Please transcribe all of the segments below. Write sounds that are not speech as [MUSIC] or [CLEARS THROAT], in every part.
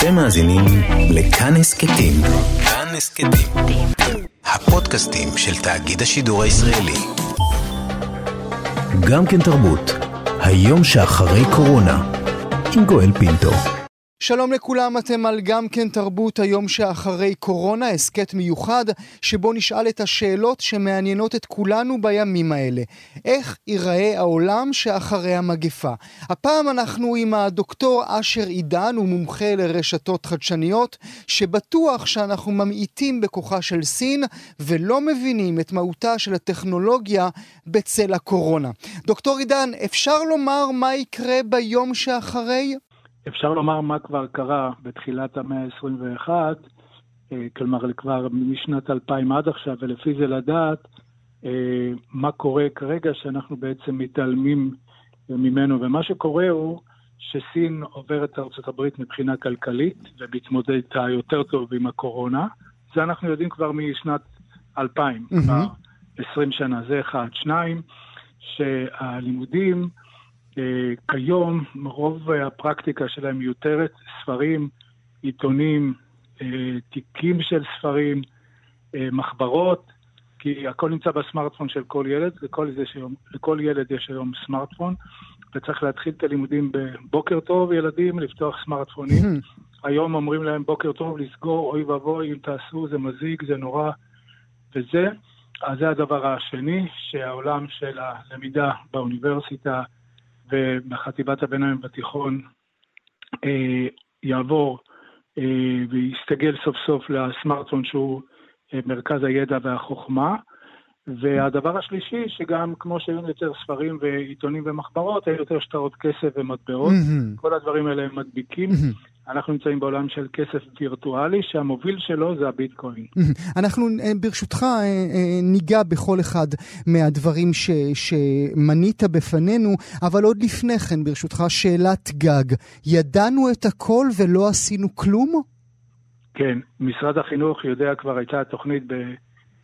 אתם מאזינים לכאן הסכתים. כאן הסכתים. הפודקאסטים של תאגיד השידור הישראלי. גם כן תרבות, היום שאחרי קורונה, עם גואל פינטו. שלום לכולם, אתם על גם כן תרבות היום שאחרי קורונה, הסכת מיוחד, שבו נשאל את השאלות שמעניינות את כולנו בימים האלה. איך ייראה העולם שאחרי המגפה? הפעם אנחנו עם הדוקטור אשר עידן, הוא מומחה לרשתות חדשניות, שבטוח שאנחנו ממעיטים בכוחה של סין, ולא מבינים את מהותה של הטכנולוגיה בצל הקורונה. דוקטור עידן, אפשר לומר מה יקרה ביום שאחרי? אפשר לומר מה כבר קרה בתחילת המאה ה-21, אה, כלומר כבר משנת 2000 עד עכשיו, ולפי זה לדעת אה, מה קורה כרגע שאנחנו בעצם מתעלמים ממנו. ומה שקורה הוא שסין עוברת ארצות הברית מבחינה כלכלית ומתמודדת יותר טוב עם הקורונה. זה אנחנו יודעים כבר משנת 2000, mm-hmm. כבר 20 שנה, זה אחד. שניים, שהלימודים כיום רוב הפרקטיקה שלהם מיותרת, ספרים, עיתונים, אה, תיקים של ספרים, אה, מחברות, כי הכל נמצא בסמארטפון של כל ילד, לכל, שיום, לכל ילד יש היום סמארטפון, וצריך להתחיל את הלימודים בבוקר טוב, ילדים, לפתוח סמארטפונים. היום אומרים להם בוקר טוב, לסגור, אוי ואבוי, אם תעשו, זה מזיק, זה נורא, וזה. אז זה הדבר השני, שהעולם של הלמידה באוניברסיטה, ובחטיבת הביניים בתיכון אה, יעבור אה, ויסתגל סוף סוף לסמארטפון שהוא אה, מרכז הידע והחוכמה. והדבר השלישי, שגם כמו שהיו יותר ספרים ועיתונים ומחברות, היו יותר שטרות כסף ומטבעות. Mm-hmm. כל הדברים האלה הם מדביקים. Mm-hmm. אנחנו נמצאים בעולם של כסף וירטואלי, שהמוביל שלו זה הביטקוין. אנחנו אה, ברשותך אה, אה, ניגע בכל אחד מהדברים ש, שמנית בפנינו, אבל עוד לפני כן, ברשותך, שאלת גג. ידענו את הכל ולא עשינו כלום? כן, משרד החינוך יודע, כבר הייתה תוכנית ב,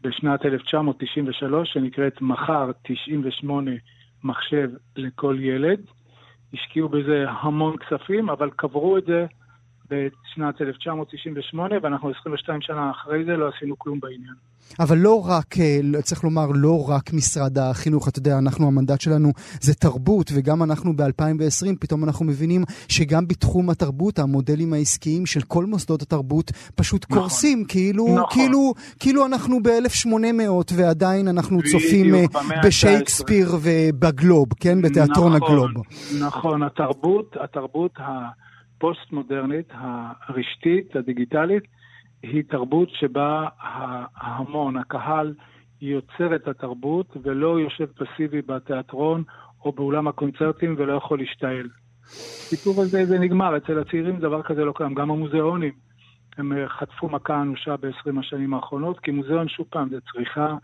בשנת 1993, שנקראת מחר 98 מחשב לכל ילד. השקיעו בזה המון כספים, אבל קברו את זה בשנת 1998, ואנחנו 22 שנה אחרי זה לא עשינו כלום בעניין. אבל לא רק, אה, צריך לומר, לא רק משרד החינוך, אתה יודע, אנחנו, המנדט שלנו זה תרבות, וגם אנחנו ב-2020, פתאום אנחנו מבינים שגם בתחום התרבות, המודלים העסקיים של כל מוסדות התרבות פשוט נכון, קורסים, כאילו, נכון. כאילו, כאילו אנחנו ב-1800 ועדיין אנחנו צופים אה, בשייקספיר ובגלוב, כן? בתיאטרון נכון, הגלוב. נכון, התרבות, התרבות ה... הפוסט-מודרנית, הרשתית, הדיגיטלית, היא תרבות שבה ההמון, הקהל, יוצר את התרבות ולא יושב פסיבי בתיאטרון או באולם הקונצרטים ולא יכול להשתעל. הסיפור הזה זה נגמר, אצל הצעירים דבר כזה לא קיים, גם המוזיאונים. הם חטפו מכה אנושה ב-20 השנים האחרונות, כי מוזיאון, שוב פעם, זה צריכה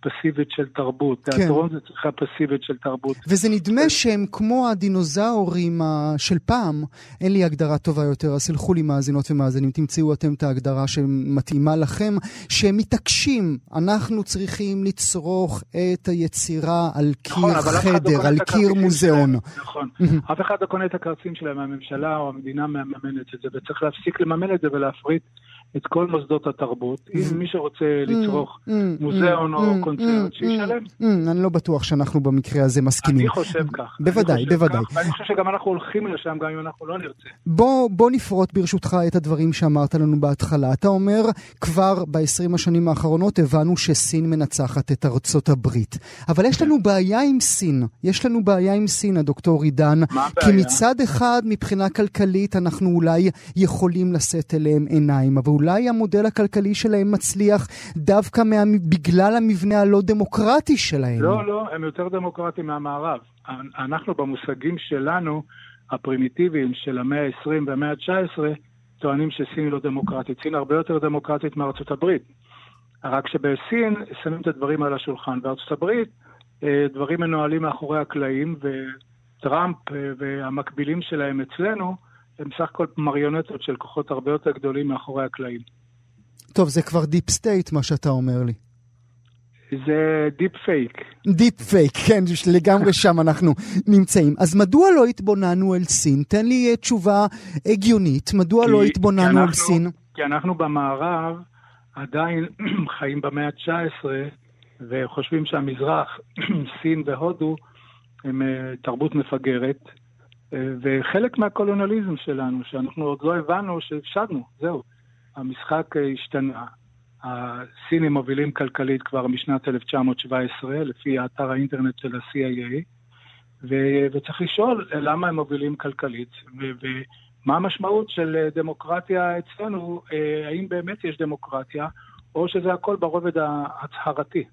פסיבית של תרבות. כן. תיאטרון זה צריכה פסיבית של תרבות. וזה נדמה שהם כמו הדינוזאורים של פעם, אין לי הגדרה טובה יותר, אז סלחו לי מאזינות ומאזינים, תמצאו אתם את ההגדרה שמתאימה לכם, שהם מתעקשים, אנחנו צריכים לצרוך את היצירה על קיר נכון, חדר, לא על קיר מוזיאון. נכון, [LAUGHS] אף אחד לא קונה את הקרצים שלהם, הממשלה או המדינה מממנת את זה, וצריך להפסיק לממן את זה ולהפריט. את כל מוסדות התרבות. אם mm. מי שרוצה mm. לצרוך mm. מוזיאון או קונצרט, שישלם. אני לא בטוח שאנחנו במקרה הזה מסכימים. אני חושב כך. בוודאי, בוודאי. ואני חושב שגם אנחנו הולכים לשם, גם אם אנחנו לא נרצה. בוא נפרוט ברשותך את הדברים שאמרת לנו בהתחלה. אתה אומר, כבר ב-20 השנים האחרונות הבנו שסין מנצחת את ארצות הברית. אבל יש לנו בעיה עם סין. יש לנו בעיה עם סין, הדוקטור עידן. מה הבעיה? כי מצד אחד, מבחינה כלכלית, אנחנו אולי יכולים לשאת אליהם עיניים, אבל אולי המודל הכלכלי שלהם מצליח דווקא מה... בגלל המבנה הלא דמוקרטי שלהם. לא, לא, הם יותר דמוקרטיים מהמערב. אנחנו במושגים שלנו, הפרימיטיביים של המאה ה-20 והמאה ה-19, טוענים שסין היא לא דמוקרטית. סין הרבה יותר דמוקרטית מארצות הברית. רק שבסין שמים את הדברים על השולחן. בארצות הברית אה, דברים מנוהלים מאחורי הקלעים, וטראמפ אה, והמקבילים שלהם אצלנו הם סך הכל מריונטות של כוחות הרבה יותר גדולים מאחורי הקלעים. טוב, זה כבר deep state מה שאתה אומר לי. זה deep fake. deep fake, כן, לגמרי [LAUGHS] שם אנחנו נמצאים. אז מדוע לא התבוננו אל סין? תן לי אה, תשובה הגיונית, מדוע לא כי, לא התבוננו כי אנחנו, אל סין? כי אנחנו במערב עדיין [CLEARS THROAT] חיים במאה ה-19 וחושבים שהמזרח, [CLEARS THROAT] סין והודו, הם אה, תרבות מפגרת. אה, וחלק מהקולוניאליזם שלנו, שאנחנו עוד לא הבנו שהפסדנו, זהו. המשחק השתנה. הסינים מובילים כלכלית כבר משנת 1917, לפי אתר האינטרנט של ה-CIA, ו- וצריך לשאול למה הם מובילים כלכלית, ומה המשמעות של דמוקרטיה אצלנו, אה, האם באמת יש דמוקרטיה, או שזה הכל ברובד ההצהרתי.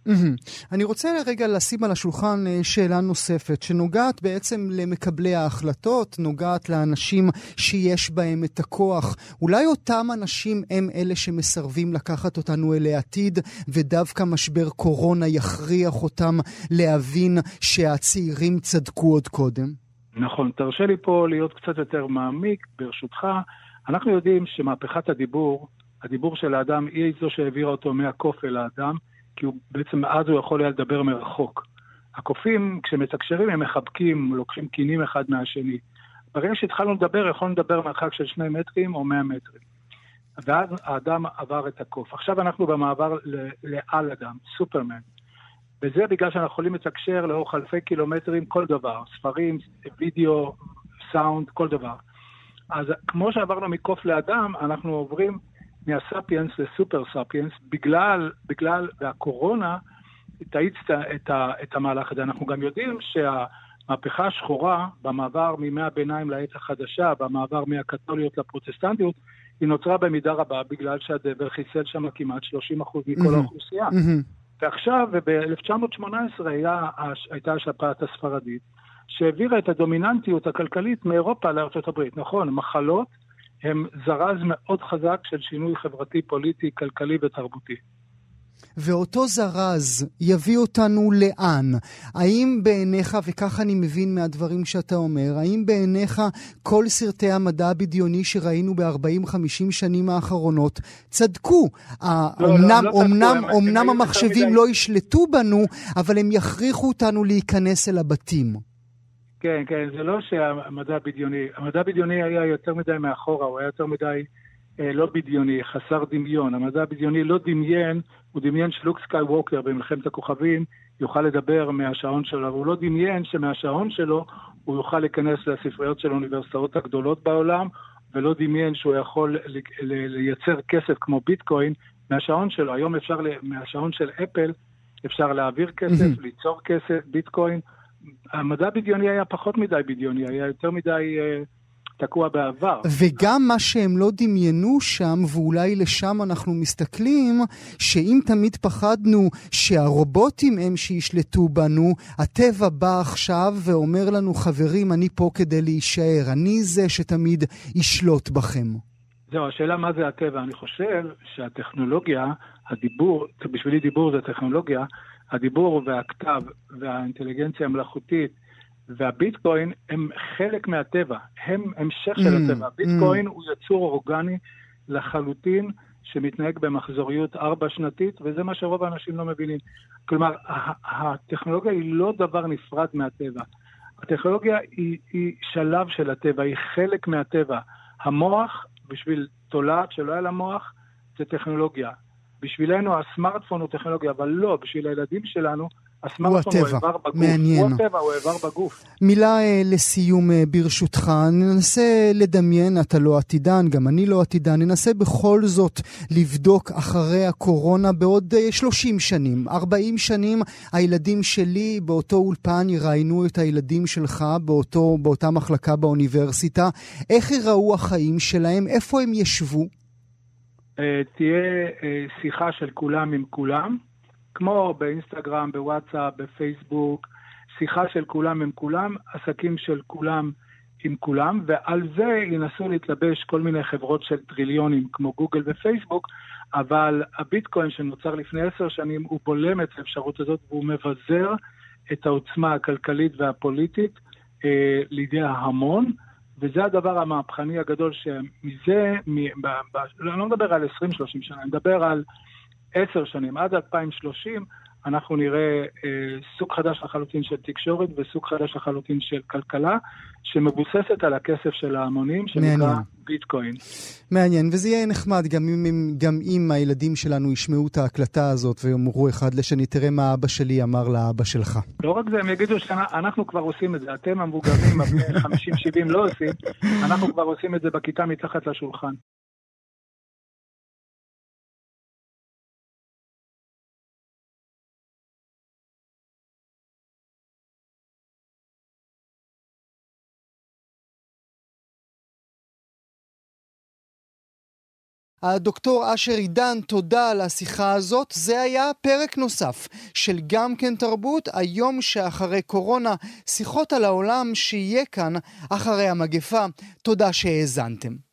אני רוצה רגע לשים על השולחן אה, שאלה נוספת, שנוגעת בעצם למקבלי ההחלטות, נוגעת לאנשים שיש בהם את הכוח. אולי אותם אנשים הם אלה שמסרבים לקחת אותנו אל העתיד, ודווקא משבר קורונה יכריח אותם להבין שהצעירים צדקו עוד קודם? נכון. תרשה לי פה להיות קצת יותר מעמיק, ברשותך. אנחנו יודעים שמהפכת הדיבור הדיבור של האדם היא זו שהעבירה אותו מהקוף אל האדם, כי הוא בעצם אז הוא יכול היה לדבר מרחוק. הקופים, כשמתקשרים, הם מחבקים, לוקחים קינים אחד מהשני. ברגע שהתחלנו לדבר, יכולנו לדבר מרחק של שני מטרים או מאה מטרים. ואז האדם עבר את הקוף. עכשיו אנחנו במעבר לעל אדם, סופרמן. וזה בגלל שאנחנו יכולים לתקשר לאורך אלפי קילומטרים כל דבר, ספרים, וידאו, סאונד, כל דבר. אז כמו שעברנו מקוף לאדם, אנחנו עוברים מהספיאנס לסופר ספיאנס, בגלל, בגלל, והקורונה תאיץ את, את המהלך הזה. אנחנו גם יודעים שהמהפכה השחורה במעבר מימי הביניים לעת החדשה, במעבר מהקתוליות לפרוטסטנטיות, היא נוצרה במידה רבה בגלל שהדבר חיסל שם כמעט 30% מכל mm-hmm. האוכלוסייה. Mm-hmm. ועכשיו, ב-1918 היה, הייתה השפעת הספרדית, שהעבירה את הדומיננטיות הכלכלית מאירופה לארצות הברית. נכון, מחלות הם זרז מאוד חזק של שינוי חברתי, פוליטי, כלכלי ותרבותי. ואותו זרז יביא אותנו לאן? האם בעיניך, וכך אני מבין מהדברים שאתה אומר, האם בעיניך כל סרטי המדע הבדיוני שראינו ב-40-50 שנים האחרונות צדקו? לא, אומנם, לא, לא אומנם, צדקו, אומנם המחשבים לא ישלטו בנו, אבל הם יכריחו אותנו להיכנס אל הבתים. כן, כן, זה לא שהמדע בדיוני, המדע בדיוני היה יותר מדי מאחורה, הוא היה יותר מדי אה, לא בדיוני, חסר דמיון. המדע הבדיוני לא דמיין, הוא דמיין שלוק סקאי ווקר במלחמת הכוכבים יוכל לדבר מהשעון שלו, אבל הוא לא דמיין שמהשעון שלו הוא יוכל להיכנס לספריות של האוניברסיטאות הגדולות בעולם, ולא דמיין שהוא יכול לייצר כסף כמו ביטקוין מהשעון שלו. היום אפשר, מהשעון של אפל, אפשר להעביר כסף, ליצור כסף, ביטקוין. המדע הבדיוני היה פחות מדי בדיוני, היה יותר מדי uh, תקוע בעבר. וגם מה שהם לא דמיינו שם, ואולי לשם אנחנו מסתכלים, שאם תמיד פחדנו שהרובוטים הם שישלטו בנו, הטבע בא עכשיו ואומר לנו, חברים, אני פה כדי להישאר, אני זה שתמיד ישלוט בכם. זהו, השאלה מה זה הטבע. אני חושב שהטכנולוגיה, הדיבור, בשבילי דיבור זה טכנולוגיה, הדיבור והכתב והאינטליגנציה המלאכותית והביטקוין הם חלק מהטבע, הם המשך של mm, הטבע. mm. הוא יצור אורגני לחלוטין שמתנהג במחזוריות ארבע שנתית, וזה מה שרוב האנשים לא מבינים. כלומר, הטכנולוגיה היא לא דבר נפרד מהטבע. הטכנולוגיה היא, היא שלב של הטבע, היא חלק מהטבע. המוח, בשביל תולעת שלא היה לה מוח, זה טכנולוגיה. בשבילנו הסמארטפון הוא טכנולוגיה, אבל לא, בשביל הילדים שלנו, הסמארטפון הוא, הוא איבר בגוף. מעניין. הוא הטבע, הוא איבר בגוף. מילה אה, לסיום אה, ברשותך, ננסה לדמיין, אתה לא עתידן, גם אני לא עתידן, ננסה בכל זאת לבדוק אחרי הקורונה בעוד 30 אה, שנים, 40 שנים, הילדים שלי באותו אולפן יראיינו את הילדים שלך באותו, באותה מחלקה באוניברסיטה. איך יראו החיים שלהם? איפה הם ישבו? אה, תהיה אה, שיחה של כולם עם כולם, כמו באינסטגרם, בוואטסאפ, בפייסבוק, שיחה של כולם עם כולם, עסקים של כולם עם כולם, ועל זה ינסו להתלבש כל מיני חברות של טריליונים כמו גוגל ופייסבוק, אבל הביטקוין שנוצר לפני עשר שנים, הוא בולם את האפשרות הזאת והוא מבזר את העוצמה הכלכלית והפוליטית אה, לידי ההמון. וזה הדבר המהפכני הגדול שמזה, מ, ב, ב, אני לא מדבר על 20-30 שנה, אני מדבר על 10 שנים, עד 2030, אנחנו נראה אה, סוג חדש לחלוטין של תקשורת וסוג חדש לחלוטין של כלכלה, שמבוססת על הכסף של ההמונים, שנקרא. ביטקוין. מעניין, וזה יהיה נחמד גם אם, גם אם הילדים שלנו ישמעו את ההקלטה הזאת ויאמרו אחד לשני, תראה מה אבא שלי אמר לאבא שלך. לא רק זה, הם יגידו שאנחנו כבר עושים את זה, אתם המבוגרים, הבני 50-70 לא עושים, אנחנו כבר עושים את זה בכיתה מתחת לשולחן. הדוקטור אשר עידן, תודה על השיחה הזאת. זה היה פרק נוסף של גם כן תרבות, היום שאחרי קורונה, שיחות על העולם שיהיה כאן אחרי המגפה. תודה שהאזנתם.